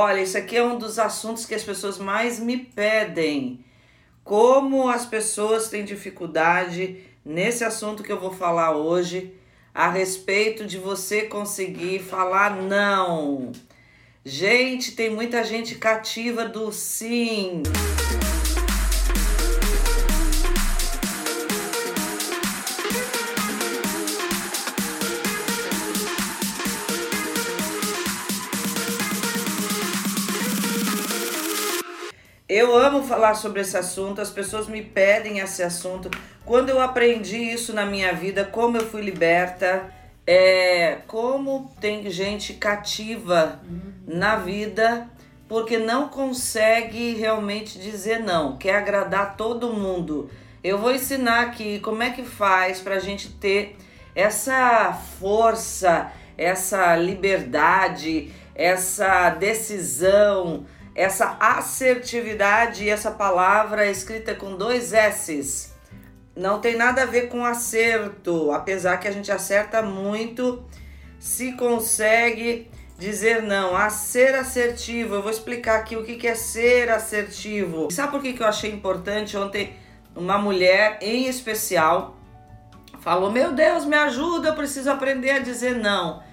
Olha, isso aqui é um dos assuntos que as pessoas mais me pedem. Como as pessoas têm dificuldade nesse assunto que eu vou falar hoje, a respeito de você conseguir falar não. Gente, tem muita gente cativa do sim. Eu amo falar sobre esse assunto, as pessoas me pedem esse assunto. Quando eu aprendi isso na minha vida, como eu fui liberta, é, como tem gente cativa na vida porque não consegue realmente dizer não, quer agradar todo mundo. Eu vou ensinar aqui como é que faz para a gente ter essa força, essa liberdade, essa decisão essa assertividade e essa palavra escrita com dois S's. Não tem nada a ver com acerto, apesar que a gente acerta muito, se consegue dizer não. A ser assertivo, eu vou explicar aqui o que é ser assertivo. Sabe por que eu achei importante ontem? Uma mulher em especial falou: Meu Deus, me ajuda, eu preciso aprender a dizer não.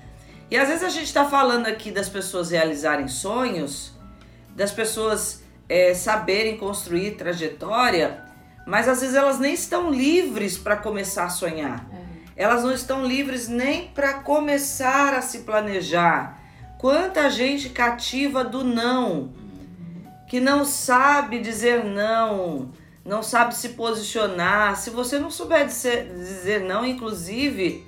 E às vezes a gente está falando aqui das pessoas realizarem sonhos das pessoas é, saberem construir trajetória, mas às vezes elas nem estão livres para começar a sonhar. É. Elas não estão livres nem para começar a se planejar. Quanta gente cativa do não, que não sabe dizer não, não sabe se posicionar. Se você não souber dizer, dizer não, inclusive,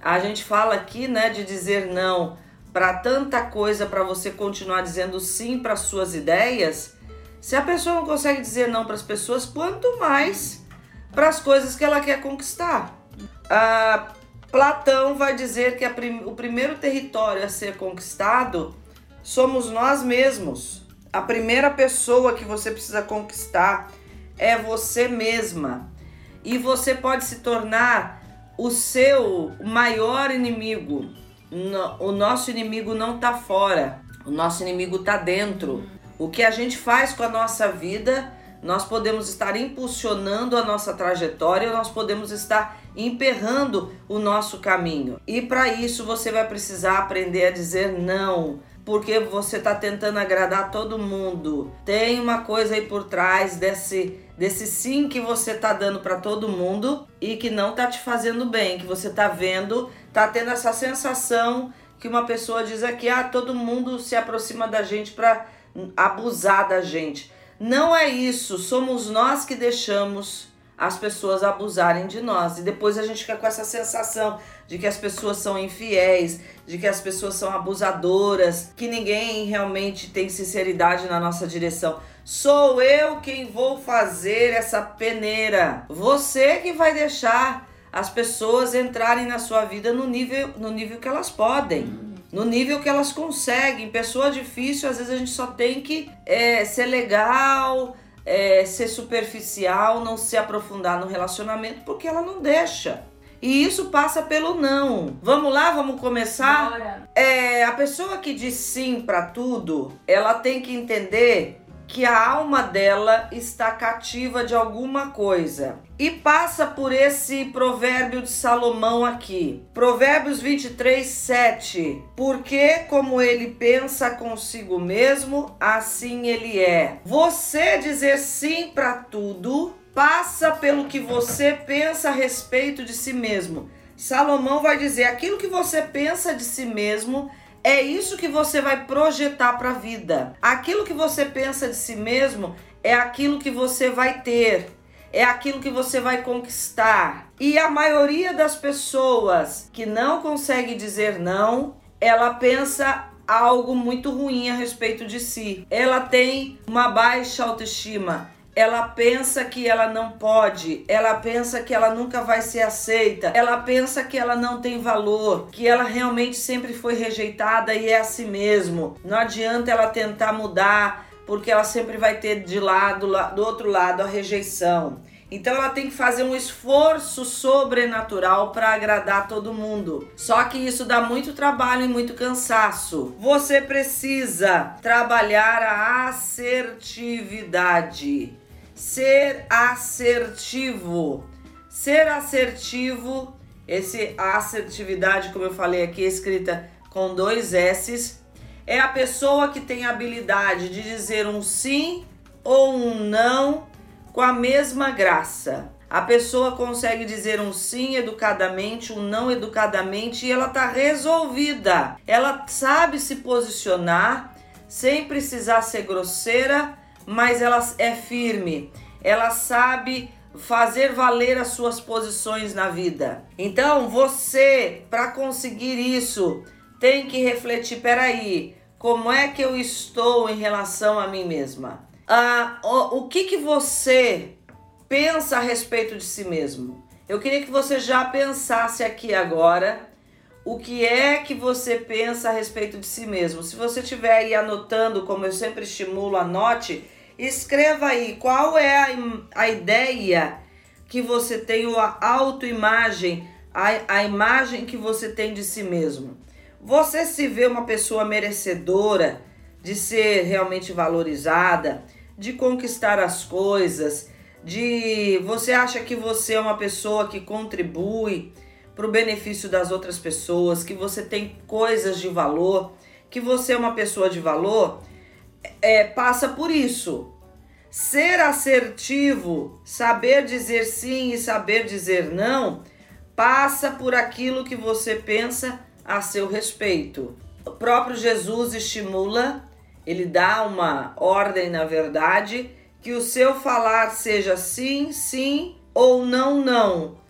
a gente fala aqui, né, de dizer não para tanta coisa para você continuar dizendo sim para suas ideias, se a pessoa não consegue dizer não para as pessoas, quanto mais para as coisas que ela quer conquistar. Ah, Platão vai dizer que prim o primeiro território a ser conquistado somos nós mesmos. A primeira pessoa que você precisa conquistar é você mesma. E você pode se tornar o seu maior inimigo o nosso inimigo não está fora, o nosso inimigo está dentro. O que a gente faz com a nossa vida, nós podemos estar impulsionando a nossa trajetória, nós podemos estar emperrando o nosso caminho. E para isso você vai precisar aprender a dizer não, porque você está tentando agradar todo mundo. Tem uma coisa aí por trás desse desse sim que você tá dando para todo mundo e que não tá te fazendo bem, que você tá vendo, tá tendo essa sensação que uma pessoa diz aqui, ah, todo mundo se aproxima da gente para abusar da gente. Não é isso, somos nós que deixamos as pessoas abusarem de nós. E depois a gente fica com essa sensação de que as pessoas são infiéis, de que as pessoas são abusadoras, que ninguém realmente tem sinceridade na nossa direção. Sou eu quem vou fazer essa peneira. Você que vai deixar as pessoas entrarem na sua vida no nível, no nível que elas podem. No nível que elas conseguem. Pessoa difícil, às vezes a gente só tem que é, ser legal, é, ser superficial, não se aprofundar no relacionamento, porque ela não deixa. E isso passa pelo não. Vamos lá, vamos começar? É, a pessoa que diz sim para tudo, ela tem que entender que a alma dela está cativa de alguma coisa. E passa por esse provérbio de Salomão aqui. Provérbios 23, 7. Porque como ele pensa consigo mesmo, assim ele é. Você dizer sim para tudo passa pelo que você pensa a respeito de si mesmo. Salomão vai dizer: aquilo que você pensa de si mesmo é isso que você vai projetar para a vida. Aquilo que você pensa de si mesmo é aquilo que você vai ter, é aquilo que você vai conquistar. E a maioria das pessoas que não consegue dizer não, ela pensa algo muito ruim a respeito de si. Ela tem uma baixa autoestima ela pensa que ela não pode, ela pensa que ela nunca vai ser aceita, ela pensa que ela não tem valor, que ela realmente sempre foi rejeitada e é assim mesmo. Não adianta ela tentar mudar, porque ela sempre vai ter de lado, do outro lado, a rejeição. Então ela tem que fazer um esforço sobrenatural para agradar todo mundo. Só que isso dá muito trabalho e muito cansaço. Você precisa trabalhar a assertividade. Ser assertivo. Ser assertivo, esse assertividade, como eu falei aqui, escrita com dois S's, é a pessoa que tem a habilidade de dizer um sim ou um não com a mesma graça. A pessoa consegue dizer um sim educadamente, um não educadamente e ela está resolvida. Ela sabe se posicionar sem precisar ser grosseira, mas ela é firme. Ela sabe fazer valer as suas posições na vida. Então, você, para conseguir isso, tem que refletir: peraí, como é que eu estou em relação a mim mesma? Ah, o, o que, que você pensa a respeito de si mesmo? Eu queria que você já pensasse aqui agora o que é que você pensa a respeito de si mesmo. Se você estiver aí anotando, como eu sempre estimulo, anote, escreva aí qual é a, a ideia que você tem, a autoimagem, a, a imagem que você tem de si mesmo. Você se vê uma pessoa merecedora de ser realmente valorizada, de conquistar as coisas, de você acha que você é uma pessoa que contribui para o benefício das outras pessoas, que você tem coisas de valor, que você é uma pessoa de valor, é, passa por isso. Ser assertivo, saber dizer sim e saber dizer não, passa por aquilo que você pensa a seu respeito. O próprio Jesus estimula ele dá uma ordem, na verdade, que o seu falar seja sim, sim ou não, não.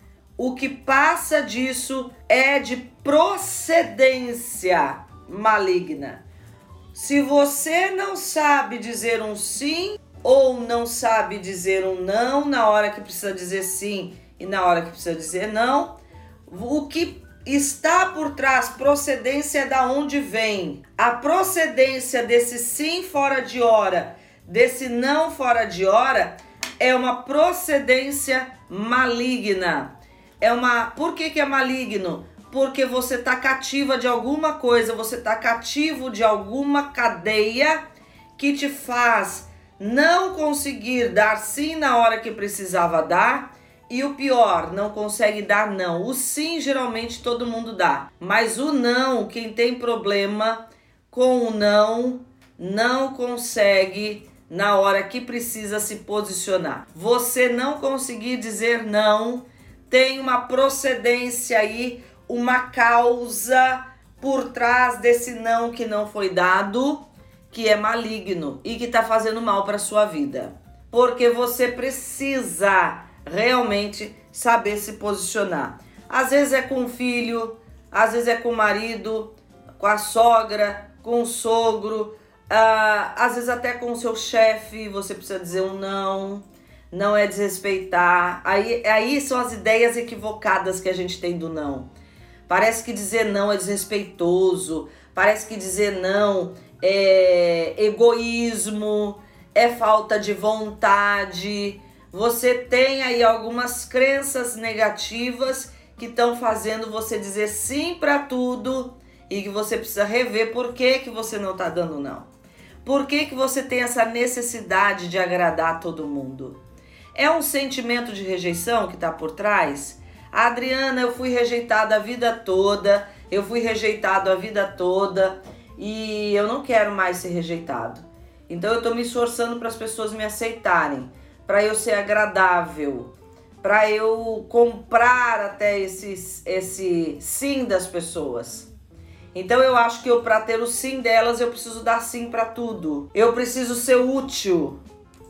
O que passa disso é de procedência maligna. Se você não sabe dizer um sim ou não sabe dizer um não na hora que precisa dizer sim e na hora que precisa dizer não, o que está por trás, procedência é da onde vem. A procedência desse sim fora de hora, desse não fora de hora, é uma procedência maligna. É uma. Por que, que é maligno? Porque você está cativa de alguma coisa, você está cativo de alguma cadeia que te faz não conseguir dar sim na hora que precisava dar e o pior, não consegue dar não. O sim geralmente todo mundo dá, mas o não, quem tem problema com o não, não consegue na hora que precisa se posicionar. Você não conseguir dizer não, tem uma procedência aí, uma causa por trás desse não que não foi dado, que é maligno e que está fazendo mal para sua vida. Porque você precisa realmente saber se posicionar. Às vezes é com o filho, às vezes é com o marido, com a sogra, com o sogro, uh, às vezes até com o seu chefe, você precisa dizer um não, não é desrespeitar. Aí, aí são as ideias equivocadas que a gente tem do não. Parece que dizer não é desrespeitoso, parece que dizer não é egoísmo, é falta de vontade você tem aí algumas crenças negativas que estão fazendo você dizer sim para tudo e que você precisa rever por que, que você não está dando não. Por que, que você tem essa necessidade de agradar todo mundo? É um sentimento de rejeição que está por trás? Adriana, eu fui rejeitada a vida toda, eu fui rejeitado a vida toda e eu não quero mais ser rejeitado. Então eu estou me esforçando para as pessoas me aceitarem para eu ser agradável, para eu comprar até esse, esse sim das pessoas. Então eu acho que eu para ter o sim delas eu preciso dar sim para tudo. Eu preciso ser útil,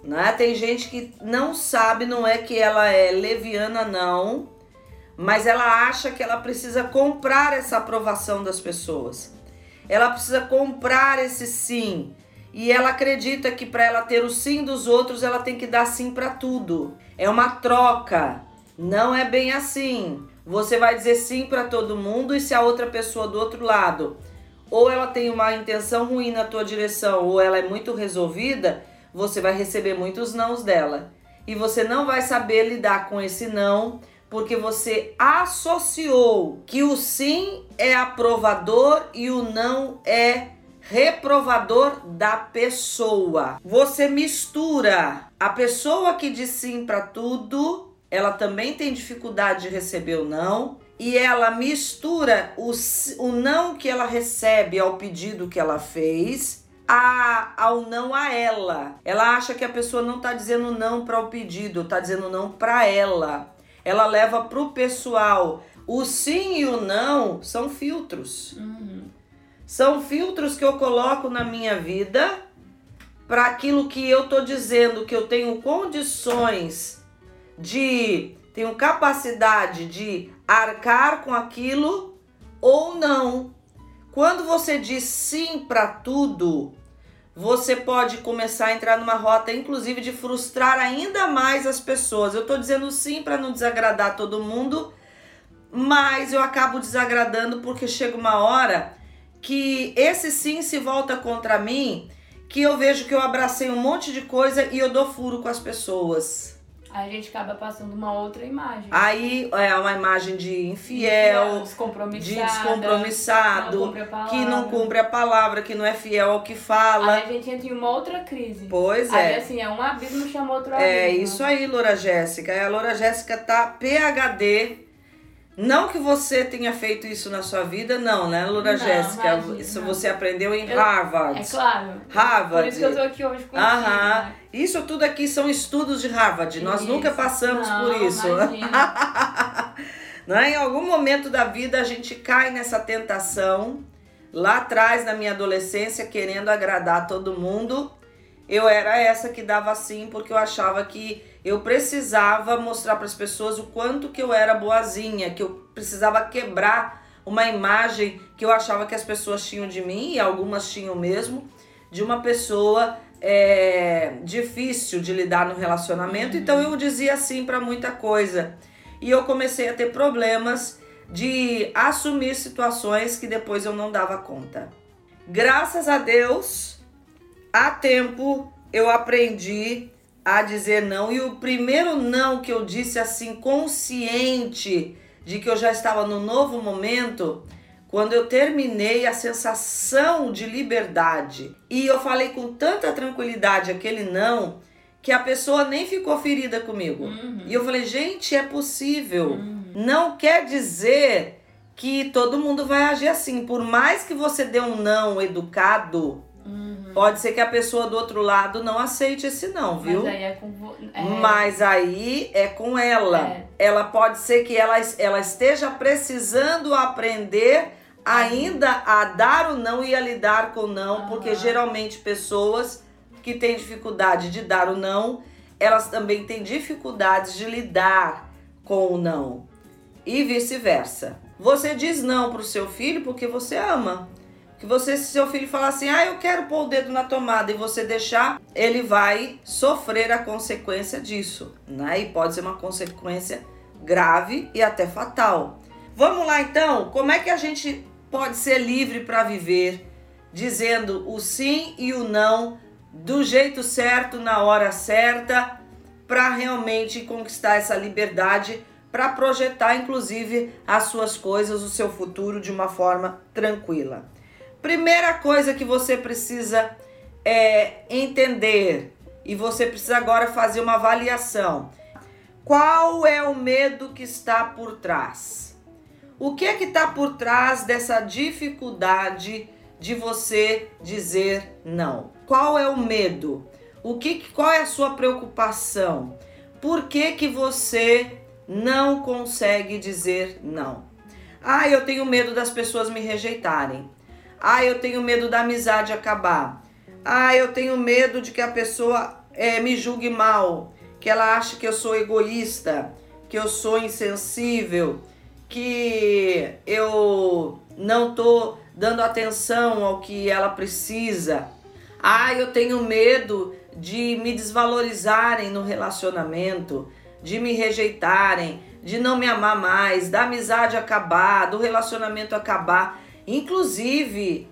né? Tem gente que não sabe, não é que ela é leviana não, mas ela acha que ela precisa comprar essa aprovação das pessoas. Ela precisa comprar esse sim e ela acredita que para ela ter o sim dos outros, ela tem que dar sim para tudo. É uma troca. Não é bem assim. Você vai dizer sim para todo mundo e se a outra pessoa do outro lado ou ela tem uma intenção ruim na tua direção ou ela é muito resolvida, você vai receber muitos nãos dela. e você não vai saber lidar com esse não, porque você associou que o sim é aprovador e o não é reprovador da pessoa. Você mistura a pessoa que diz sim para tudo, ela também tem dificuldade de receber o não, e ela mistura o, o não que ela recebe ao pedido que ela fez a, ao não a ela. Ela acha que a pessoa não está dizendo não para o pedido, está dizendo não para ela. Ela leva para o pessoal. O sim e o não são filtros. Uhum. São filtros que eu coloco na minha vida para aquilo que eu tô dizendo que eu tenho condições de tenho capacidade de arcar com aquilo ou não. Quando você diz sim para tudo, você pode começar a entrar numa rota, inclusive, de frustrar ainda mais as pessoas. Eu tô dizendo sim para não desagradar todo mundo, mas eu acabo desagradando porque chega uma hora que esse sim se volta contra mim, que eu vejo que eu abracei um monte de coisa e eu dou furo com as pessoas. Aí a gente acaba passando uma outra imagem. Aí é uma imagem de infiel, de descompromissado, não que não cumpre a palavra, que não é fiel ao que fala. Aí a gente entra em uma outra crise. Pois é. Aí assim, é um abismo chama outro abismo. É isso aí, Loura Jéssica. A Loura Jéssica tá PhD não que você tenha feito isso na sua vida, não, né, Lura Jéssica? Isso você aprendeu em eu, Harvard. É claro. Harvard. Por isso que eu tô aqui hoje com Aham. Né? Isso tudo aqui são estudos de Harvard. Isso. Nós nunca passamos não, por isso. não, é? em algum momento da vida a gente cai nessa tentação. Lá atrás, na minha adolescência, querendo agradar todo mundo, eu era essa que dava sim, porque eu achava que eu precisava mostrar para as pessoas o quanto que eu era boazinha, que eu precisava quebrar uma imagem que eu achava que as pessoas tinham de mim, e algumas tinham mesmo, de uma pessoa é, difícil de lidar no relacionamento. Então eu dizia sim para muita coisa. E eu comecei a ter problemas de assumir situações que depois eu não dava conta. Graças a Deus, há tempo eu aprendi a dizer não. E o primeiro não que eu disse assim, consciente de que eu já estava no novo momento, quando eu terminei a sensação de liberdade. E eu falei com tanta tranquilidade aquele não, que a pessoa nem ficou ferida comigo. Uhum. E eu falei, gente, é possível. Uhum. Não quer dizer que todo mundo vai agir assim. Por mais que você dê um não educado, Uhum. Pode ser que a pessoa do outro lado não aceite esse não, viu? Mas aí é com, é... Mas aí é com ela. É. Ela pode ser que ela, ela esteja precisando aprender ainda a dar o não e a lidar com o não, uhum. porque geralmente pessoas que têm dificuldade de dar o não, elas também têm dificuldades de lidar com o não. E vice-versa. Você diz não para o seu filho porque você ama que você, se seu filho falar assim, ah, eu quero pôr o dedo na tomada e você deixar, ele vai sofrer a consequência disso, né? E pode ser uma consequência grave e até fatal. Vamos lá então, como é que a gente pode ser livre para viver, dizendo o sim e o não do jeito certo, na hora certa, para realmente conquistar essa liberdade, para projetar inclusive as suas coisas, o seu futuro de uma forma tranquila. Primeira coisa que você precisa é entender e você precisa agora fazer uma avaliação. Qual é o medo que está por trás? O que é que está por trás dessa dificuldade de você dizer não? Qual é o medo? O que, qual é a sua preocupação? Por que, que você não consegue dizer não? Ah, eu tenho medo das pessoas me rejeitarem. Ah, eu tenho medo da amizade acabar. Ah, eu tenho medo de que a pessoa é, me julgue mal, que ela ache que eu sou egoísta, que eu sou insensível, que eu não tô dando atenção ao que ela precisa. Ah, eu tenho medo de me desvalorizarem no relacionamento, de me rejeitarem, de não me amar mais, da amizade acabar, do relacionamento acabar. Inclusive,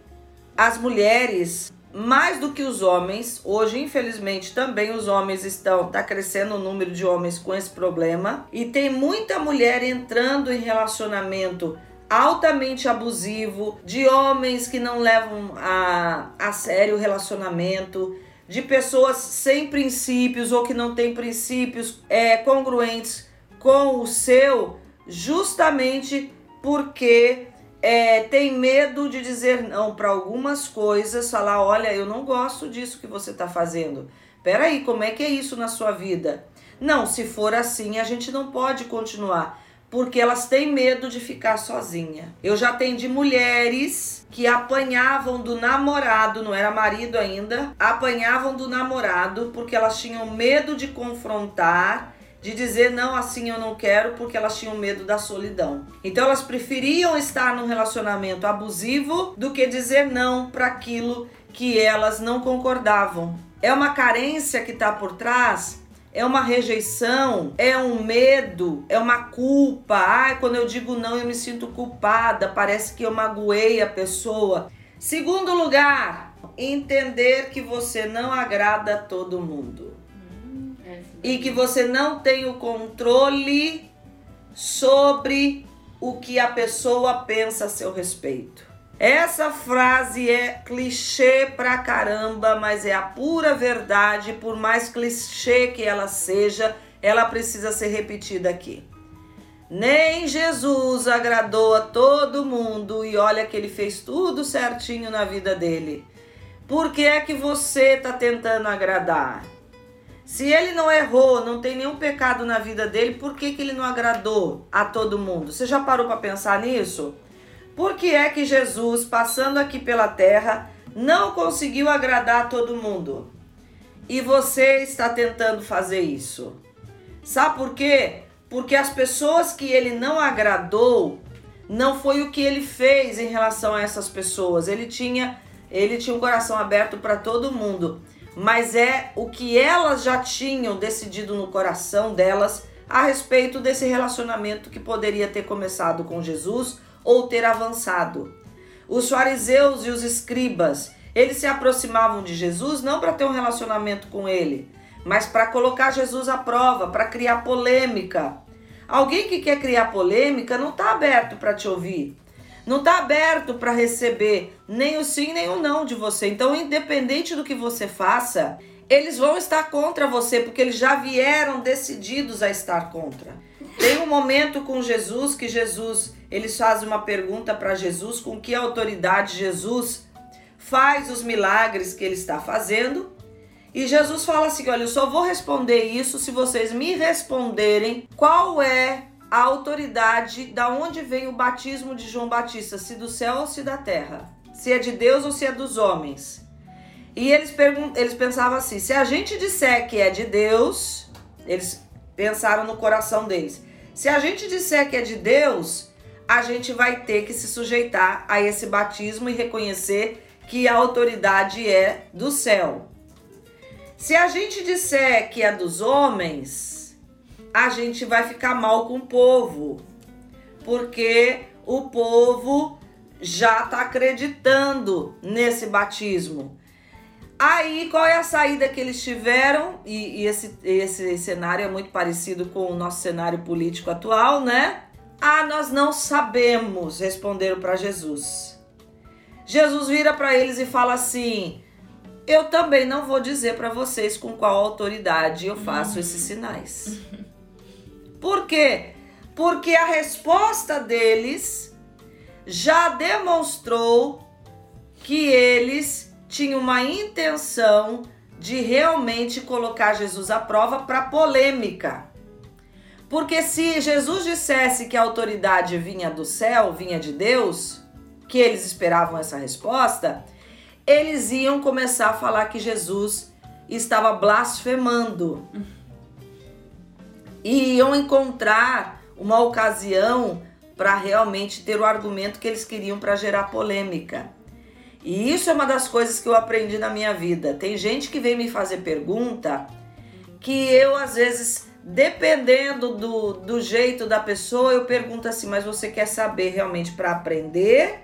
as mulheres mais do que os homens, hoje infelizmente também os homens estão, tá crescendo o número de homens com esse problema. E tem muita mulher entrando em relacionamento altamente abusivo, de homens que não levam a, a sério o relacionamento, de pessoas sem princípios ou que não têm princípios é, congruentes com o seu, justamente porque é, tem medo de dizer não para algumas coisas, falar, olha, eu não gosto disso que você está fazendo. Peraí, como é que é isso na sua vida? Não, se for assim, a gente não pode continuar, porque elas têm medo de ficar sozinha. Eu já atendi mulheres que apanhavam do namorado, não era marido ainda, apanhavam do namorado porque elas tinham medo de confrontar de dizer não, assim eu não quero, porque elas tinham medo da solidão. Então elas preferiam estar num relacionamento abusivo do que dizer não para aquilo que elas não concordavam. É uma carência que está por trás é uma rejeição, é um medo, é uma culpa. Ai, quando eu digo não, eu me sinto culpada, parece que eu magoei a pessoa. Segundo lugar, entender que você não agrada a todo mundo e que você não tem o controle sobre o que a pessoa pensa a seu respeito. Essa frase é clichê pra caramba, mas é a pura verdade. Por mais clichê que ela seja, ela precisa ser repetida aqui. Nem Jesus agradou a todo mundo e olha que ele fez tudo certinho na vida dele. Por que é que você está tentando agradar? Se ele não errou, não tem nenhum pecado na vida dele, por que, que ele não agradou a todo mundo? Você já parou para pensar nisso? Por que é que Jesus, passando aqui pela terra, não conseguiu agradar a todo mundo? E você está tentando fazer isso. Sabe por quê? Porque as pessoas que ele não agradou, não foi o que ele fez em relação a essas pessoas. Ele tinha, ele tinha um coração aberto para todo mundo mas é o que elas já tinham decidido no coração delas a respeito desse relacionamento que poderia ter começado com Jesus ou ter avançado. Os fariseus e os escribas, eles se aproximavam de Jesus não para ter um relacionamento com ele, mas para colocar Jesus à prova, para criar polêmica. Alguém que quer criar polêmica não está aberto para te ouvir não está aberto para receber nem o sim nem o não de você. Então, independente do que você faça, eles vão estar contra você porque eles já vieram decididos a estar contra. Tem um momento com Jesus que Jesus, eles fazem uma pergunta para Jesus com que autoridade Jesus faz os milagres que ele está fazendo. E Jesus fala assim: "Olha, eu só vou responder isso se vocês me responderem qual é a autoridade da onde vem o batismo de João Batista, se do céu ou se da terra, se é de Deus ou se é dos homens. E eles, eles pensavam assim: se a gente disser que é de Deus, eles pensaram no coração deles. Se a gente disser que é de Deus, a gente vai ter que se sujeitar a esse batismo e reconhecer que a autoridade é do céu. Se a gente disser que é dos homens, a gente vai ficar mal com o povo, porque o povo já está acreditando nesse batismo. Aí, qual é a saída que eles tiveram? E, e, esse, esse cenário é muito parecido com o nosso cenário político atual, né? Ah, nós não sabemos, responderam para Jesus. Jesus vira para eles e fala assim: Eu também não vou dizer para vocês com qual autoridade eu faço esses sinais. Por quê? Porque a resposta deles já demonstrou que eles tinham uma intenção de realmente colocar Jesus à prova para polêmica. Porque se Jesus dissesse que a autoridade vinha do céu, vinha de Deus, que eles esperavam essa resposta, eles iam começar a falar que Jesus estava blasfemando e iam encontrar uma ocasião para realmente ter o argumento que eles queriam para gerar polêmica. E isso é uma das coisas que eu aprendi na minha vida. Tem gente que vem me fazer pergunta que eu, às vezes, dependendo do, do jeito da pessoa, eu pergunto assim: mas você quer saber realmente para aprender?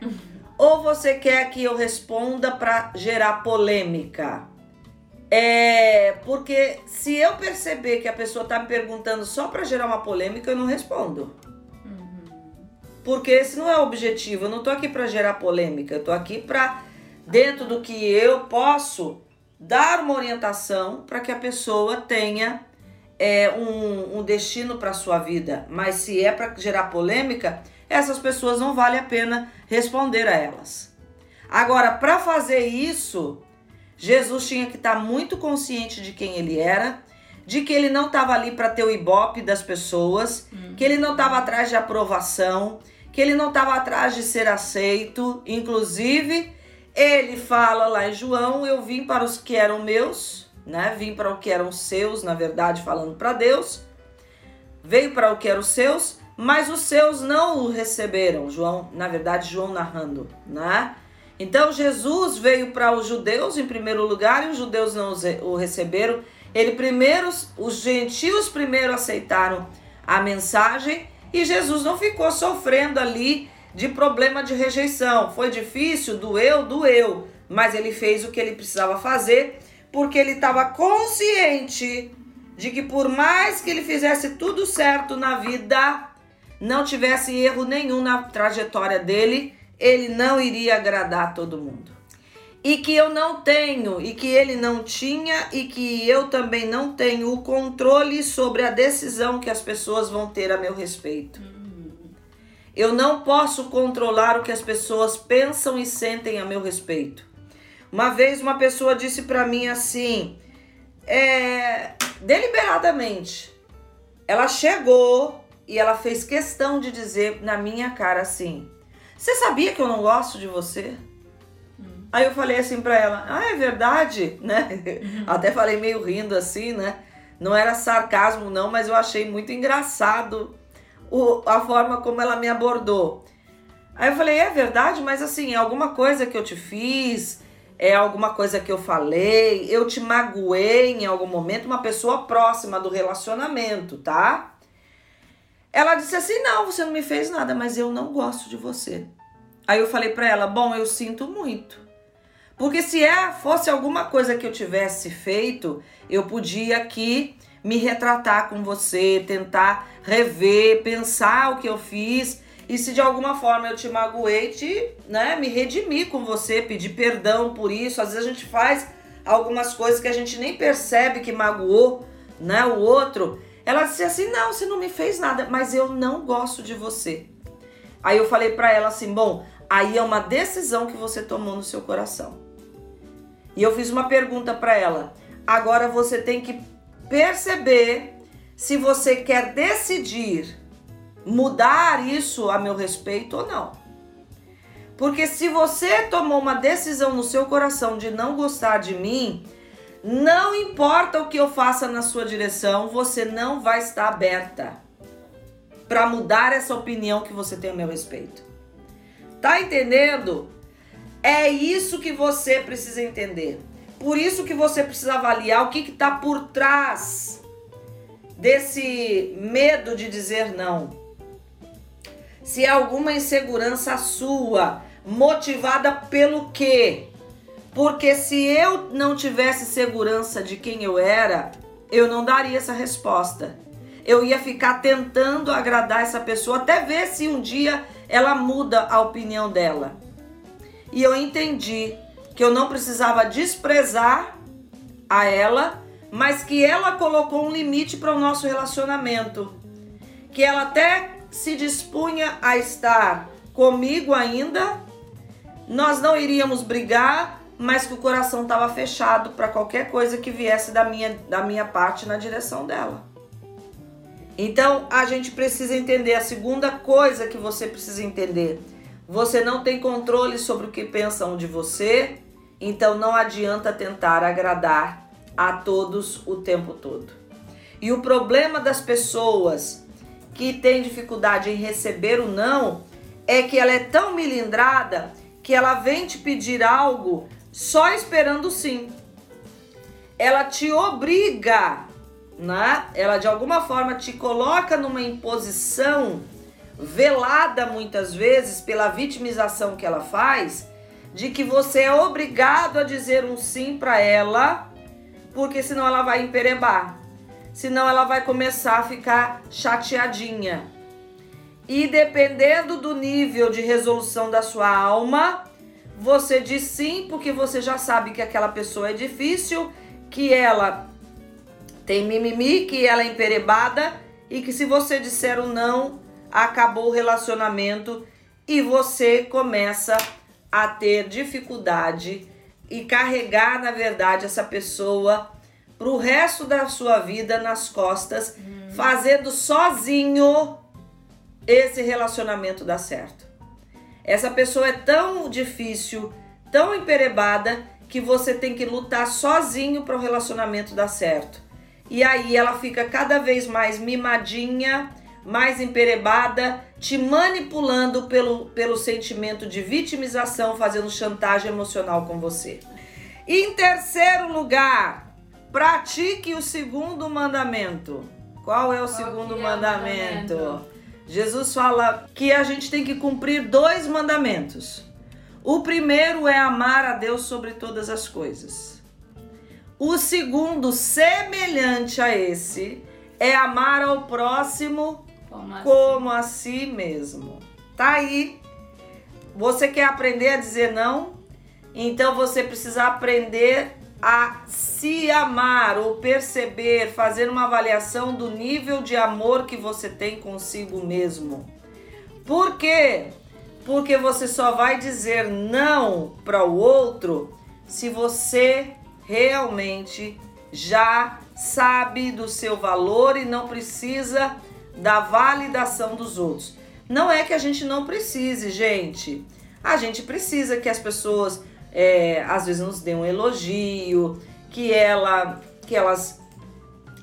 Ou você quer que eu responda para gerar polêmica? É, porque se eu perceber que a pessoa tá me perguntando só para gerar uma polêmica, eu não respondo. Porque esse não é o objetivo. Eu não tô aqui para gerar polêmica. Eu tô aqui para dentro do que eu posso dar uma orientação para que a pessoa tenha é, um, um destino para sua vida. Mas se é para gerar polêmica, essas pessoas não vale a pena responder a elas. Agora, para fazer isso, Jesus tinha que estar tá muito consciente de quem ele era, de que ele não estava ali para ter o ibope das pessoas, hum. que ele não estava atrás de aprovação, que ele não estava atrás de ser aceito. Inclusive, ele fala lá em João: Eu vim para os que eram meus, né? Vim para o que eram seus, na verdade, falando para Deus. Veio para o que eram seus, mas os seus não o receberam. João, na verdade, João narrando, né? Então Jesus veio para os judeus em primeiro lugar e os judeus não o receberam. Ele primeiro, os gentios primeiro aceitaram a mensagem e Jesus não ficou sofrendo ali de problema de rejeição. Foi difícil, doeu, doeu, mas ele fez o que ele precisava fazer porque ele estava consciente de que por mais que ele fizesse tudo certo na vida, não tivesse erro nenhum na trajetória dele, ele não iria agradar todo mundo. E que eu não tenho, e que ele não tinha, e que eu também não tenho o controle sobre a decisão que as pessoas vão ter a meu respeito. Eu não posso controlar o que as pessoas pensam e sentem a meu respeito. Uma vez uma pessoa disse para mim assim, é, deliberadamente, ela chegou e ela fez questão de dizer na minha cara assim: Você sabia que eu não gosto de você? Hum. Aí eu falei assim pra ela: Ah, é verdade, né? Uhum. Até falei meio rindo assim, né? Não era sarcasmo, não, mas eu achei muito engraçado o, a forma como ela me abordou. Aí eu falei: É verdade, mas assim, é alguma coisa que eu te fiz, é alguma coisa que eu falei, eu te magoei em algum momento, uma pessoa próxima do relacionamento, tá? Ela disse assim: Não, você não me fez nada, mas eu não gosto de você. Aí eu falei para ela: Bom, eu sinto muito. Porque se é, fosse alguma coisa que eu tivesse feito, eu podia aqui me retratar com você, tentar rever, pensar o que eu fiz. E se de alguma forma eu te magoei, te, né, me redimir com você, pedir perdão por isso. Às vezes a gente faz algumas coisas que a gente nem percebe que magoou, né, o outro. Ela disse assim: Não, você não me fez nada, mas eu não gosto de você. Aí eu falei para ela assim: Bom, aí é uma decisão que você tomou no seu coração. E eu fiz uma pergunta para ela. Agora você tem que perceber se você quer decidir mudar isso a meu respeito ou não. Porque se você tomou uma decisão no seu coração de não gostar de mim, não importa o que eu faça na sua direção, você não vai estar aberta para mudar essa opinião que você tem a meu respeito. Tá entendendo? É isso que você precisa entender. Por isso que você precisa avaliar o que está por trás desse medo de dizer não. Se é alguma insegurança sua, motivada pelo quê? Porque se eu não tivesse segurança de quem eu era, eu não daria essa resposta. Eu ia ficar tentando agradar essa pessoa até ver se um dia ela muda a opinião dela. E eu entendi que eu não precisava desprezar a ela, mas que ela colocou um limite para o nosso relacionamento. Que ela até se dispunha a estar comigo ainda, nós não iríamos brigar, mas que o coração estava fechado para qualquer coisa que viesse da minha, da minha parte na direção dela. Então a gente precisa entender a segunda coisa que você precisa entender. Você não tem controle sobre o que pensam de você, então não adianta tentar agradar a todos o tempo todo. E o problema das pessoas que têm dificuldade em receber o não é que ela é tão milindrada que ela vem te pedir algo só esperando sim. Ela te obriga, né? Ela de alguma forma te coloca numa imposição velada muitas vezes pela vitimização que ela faz, de que você é obrigado a dizer um sim para ela, porque senão ela vai emperebar. Senão ela vai começar a ficar chateadinha. E dependendo do nível de resolução da sua alma, você diz sim porque você já sabe que aquela pessoa é difícil, que ela tem mimimi, que ela é emperebada e que se você disser o não, acabou o relacionamento e você começa a ter dificuldade e carregar, na verdade, essa pessoa para o resto da sua vida nas costas, hum. fazendo sozinho esse relacionamento dar certo. Essa pessoa é tão difícil, tão emperebada, que você tem que lutar sozinho para o relacionamento dar certo. E aí ela fica cada vez mais mimadinha, mais emperebada, te manipulando pelo, pelo sentimento de vitimização, fazendo chantagem emocional com você. Em terceiro lugar, pratique o segundo mandamento. Qual é o Qual segundo é mandamento? O mandamento? Jesus fala que a gente tem que cumprir dois mandamentos. O primeiro é amar a Deus sobre todas as coisas. O segundo, semelhante a esse, é amar ao próximo como, assim? como a si mesmo. Tá aí. Você quer aprender a dizer não? Então você precisa aprender a se amar ou perceber, fazer uma avaliação do nível de amor que você tem consigo mesmo. Por quê? Porque você só vai dizer não para o outro se você realmente já sabe do seu valor e não precisa da validação dos outros. Não é que a gente não precise, gente. A gente precisa que as pessoas é, às vezes nos dêem um elogio, que ela, que elas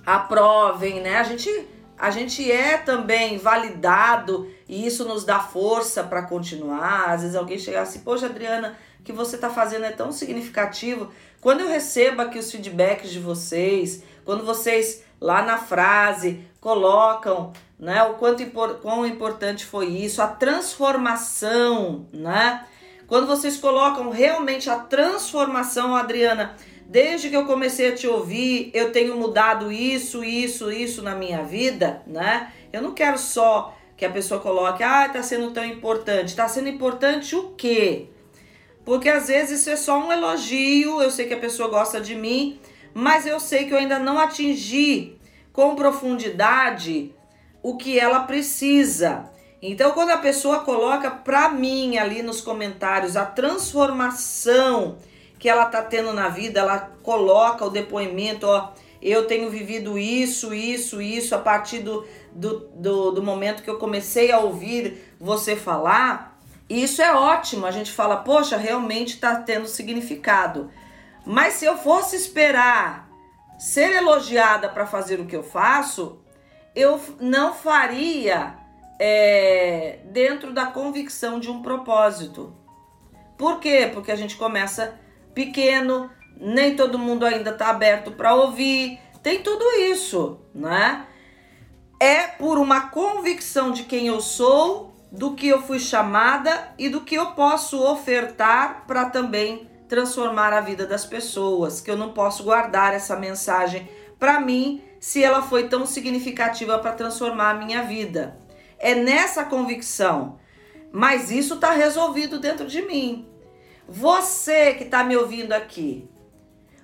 aprovem, né? A gente, a gente é também validado e isso nos dá força para continuar. Às vezes alguém chega assim, poxa, Adriana, o que você está fazendo é tão significativo. Quando eu recebo aqui os feedbacks de vocês, quando vocês lá na frase colocam né, o quanto quão importante foi isso, a transformação, né? Quando vocês colocam realmente a transformação, Adriana, desde que eu comecei a te ouvir, eu tenho mudado isso, isso, isso na minha vida, né? Eu não quero só que a pessoa coloque, ah, tá sendo tão importante. Tá sendo importante o quê? Porque às vezes isso é só um elogio, eu sei que a pessoa gosta de mim, mas eu sei que eu ainda não atingi com profundidade o que ela precisa. Então, quando a pessoa coloca para mim ali nos comentários a transformação que ela tá tendo na vida, ela coloca o depoimento, ó, eu tenho vivido isso, isso, isso, a partir do, do, do, do momento que eu comecei a ouvir você falar, isso é ótimo. A gente fala, poxa, realmente está tendo significado. Mas se eu fosse esperar ser elogiada para fazer o que eu faço, eu não faria é, dentro da convicção de um propósito. Por quê? Porque a gente começa pequeno, nem todo mundo ainda está aberto para ouvir, tem tudo isso, né? É por uma convicção de quem eu sou, do que eu fui chamada e do que eu posso ofertar para também transformar a vida das pessoas, que eu não posso guardar essa mensagem para mim se ela foi tão significativa para transformar a minha vida. É nessa convicção. Mas isso está resolvido dentro de mim. Você que está me ouvindo aqui,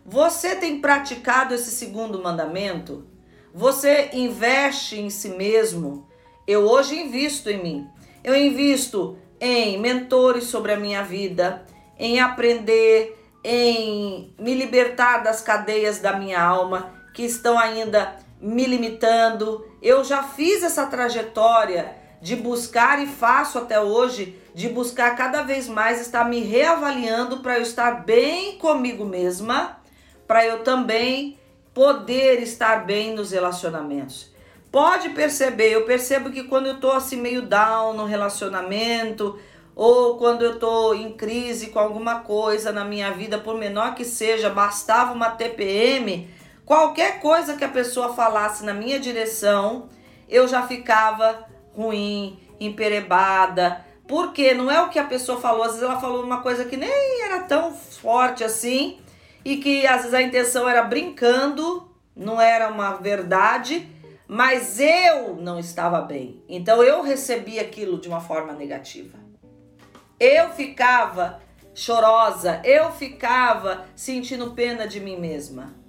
você tem praticado esse segundo mandamento? Você investe em si mesmo? Eu hoje invisto em mim. Eu invisto em mentores sobre a minha vida, em aprender, em me libertar das cadeias da minha alma que estão ainda me limitando. Eu já fiz essa trajetória de buscar e faço até hoje de buscar cada vez mais estar me reavaliando para eu estar bem comigo mesma, para eu também poder estar bem nos relacionamentos. Pode perceber, eu percebo que quando eu tô assim meio down no relacionamento, ou quando eu tô em crise com alguma coisa na minha vida, por menor que seja, bastava uma TPM, qualquer coisa que a pessoa falasse na minha direção, eu já ficava ruim, emperebada. Porque não é o que a pessoa falou, às vezes ela falou uma coisa que nem era tão forte assim e que às vezes a intenção era brincando, não era uma verdade, mas eu não estava bem. Então eu recebi aquilo de uma forma negativa. Eu ficava chorosa, eu ficava sentindo pena de mim mesma.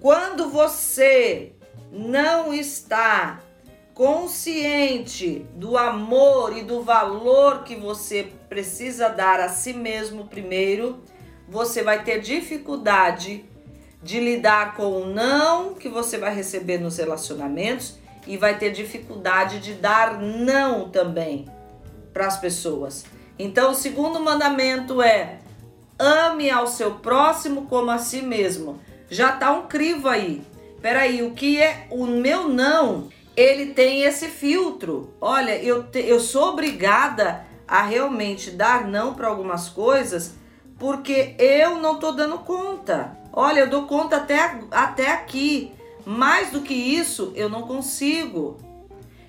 Quando você não está consciente do amor e do valor que você precisa dar a si mesmo primeiro, você vai ter dificuldade de lidar com o não que você vai receber nos relacionamentos e vai ter dificuldade de dar não também para as pessoas. Então, o segundo mandamento é: ame ao seu próximo como a si mesmo. Já tá um crivo aí. Peraí, o que é o meu não? ele tem esse filtro. Olha, eu, te, eu sou obrigada a realmente dar não para algumas coisas porque eu não tô dando conta. Olha, eu dou conta até, até aqui. Mais do que isso, eu não consigo.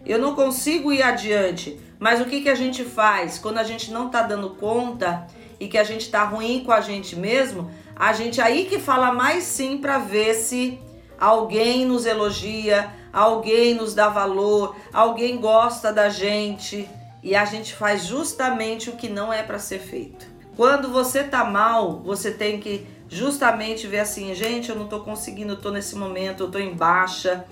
Eu não consigo ir adiante. Mas o que, que a gente faz? Quando a gente não tá dando conta e que a gente tá ruim com a gente mesmo, a gente aí que fala mais sim para ver se alguém nos elogia, alguém nos dá valor, alguém gosta da gente e a gente faz justamente o que não é para ser feito. Quando você tá mal, você tem que justamente ver assim, gente, eu não tô conseguindo, eu tô nesse momento, eu tô em baixa,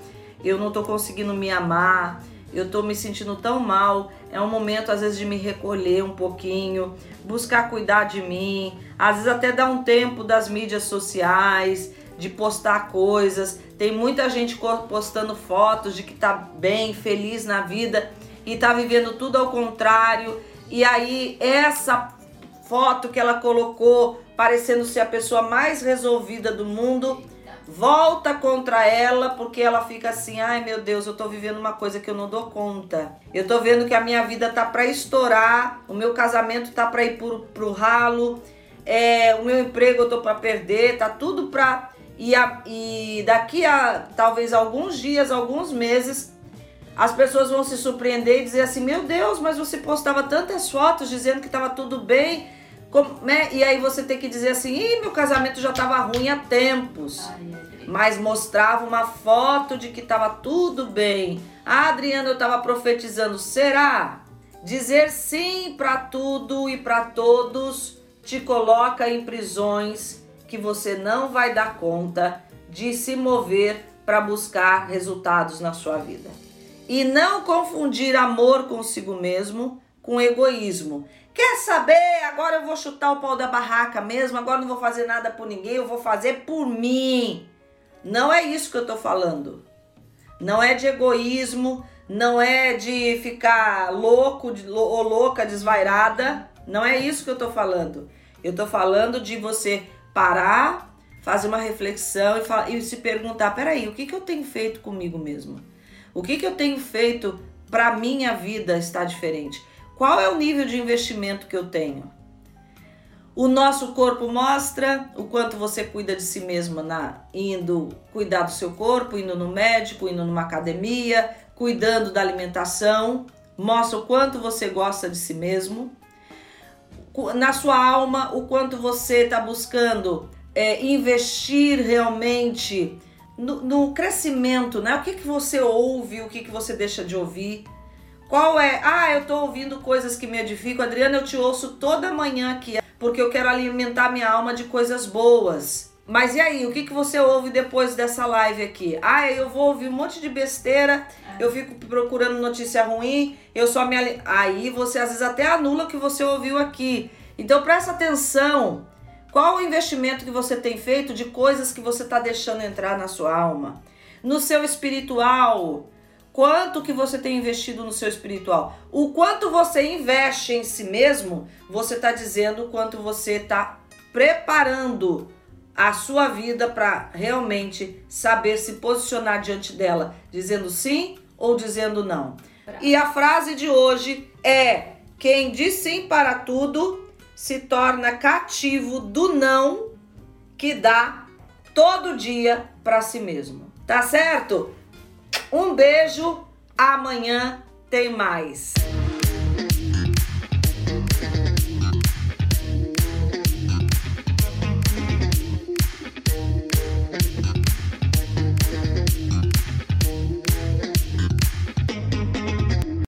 eu não tô conseguindo me amar, eu tô me sentindo tão mal. É um momento às vezes de me recolher um pouquinho, buscar cuidar de mim, às vezes até dar um tempo das mídias sociais, de postar coisas. Tem muita gente postando fotos de que tá bem, feliz na vida e tá vivendo tudo ao contrário. E aí essa foto que ela colocou, parecendo ser a pessoa mais resolvida do mundo, volta contra ela porque ela fica assim: "Ai, meu Deus, eu tô vivendo uma coisa que eu não dou conta. Eu tô vendo que a minha vida tá para estourar, o meu casamento tá para ir pro, pro ralo, é, o meu emprego eu tô para perder, tá tudo para e, a, e daqui a talvez alguns dias, alguns meses, as pessoas vão se surpreender e dizer assim: Meu Deus, mas você postava tantas fotos dizendo que estava tudo bem. Como, né? E aí você tem que dizer assim: Ih, meu casamento já estava ruim há tempos. mas mostrava uma foto de que estava tudo bem. Ah, Adriana, eu estava profetizando. Será? Dizer sim para tudo e para todos te coloca em prisões que você não vai dar conta de se mover para buscar resultados na sua vida. E não confundir amor consigo mesmo com egoísmo. Quer saber? Agora eu vou chutar o pau da barraca mesmo, agora não vou fazer nada por ninguém, eu vou fazer por mim. Não é isso que eu tô falando. Não é de egoísmo, não é de ficar louco ou louca, desvairada. Não é isso que eu tô falando. Eu tô falando de você parar, fazer uma reflexão e, e se perguntar: peraí, o que, que eu tenho feito comigo mesmo? O que, que eu tenho feito para minha vida estar diferente? Qual é o nível de investimento que eu tenho? O nosso corpo mostra o quanto você cuida de si mesma na indo cuidar do seu corpo, indo no médico, indo numa academia, cuidando da alimentação, mostra o quanto você gosta de si mesmo na sua alma o quanto você está buscando é, investir realmente no, no, crescimento, né? O que, que você ouve, o que, que você deixa de ouvir. Qual é? Ah, eu estou ouvindo coisas que me edificam. Adriana, eu te ouço toda manhã aqui porque eu quero alimentar minha alma de coisas boas. Mas e aí, o que, que você ouve depois dessa live aqui? Ah, eu vou ouvir um monte de besteira, é. eu fico procurando notícia ruim, eu só me. Aí você às vezes até anula o que você ouviu aqui. Então presta atenção. Qual o investimento que você tem feito de coisas que você está deixando entrar na sua alma? No seu espiritual, quanto que você tem investido no seu espiritual? O quanto você investe em si mesmo, você está dizendo o quanto você está preparando a sua vida para realmente saber se posicionar diante dela, dizendo sim ou dizendo não. E a frase de hoje é: quem diz sim para tudo se torna cativo do não que dá todo dia para si mesmo. Tá certo? Um beijo, amanhã tem mais.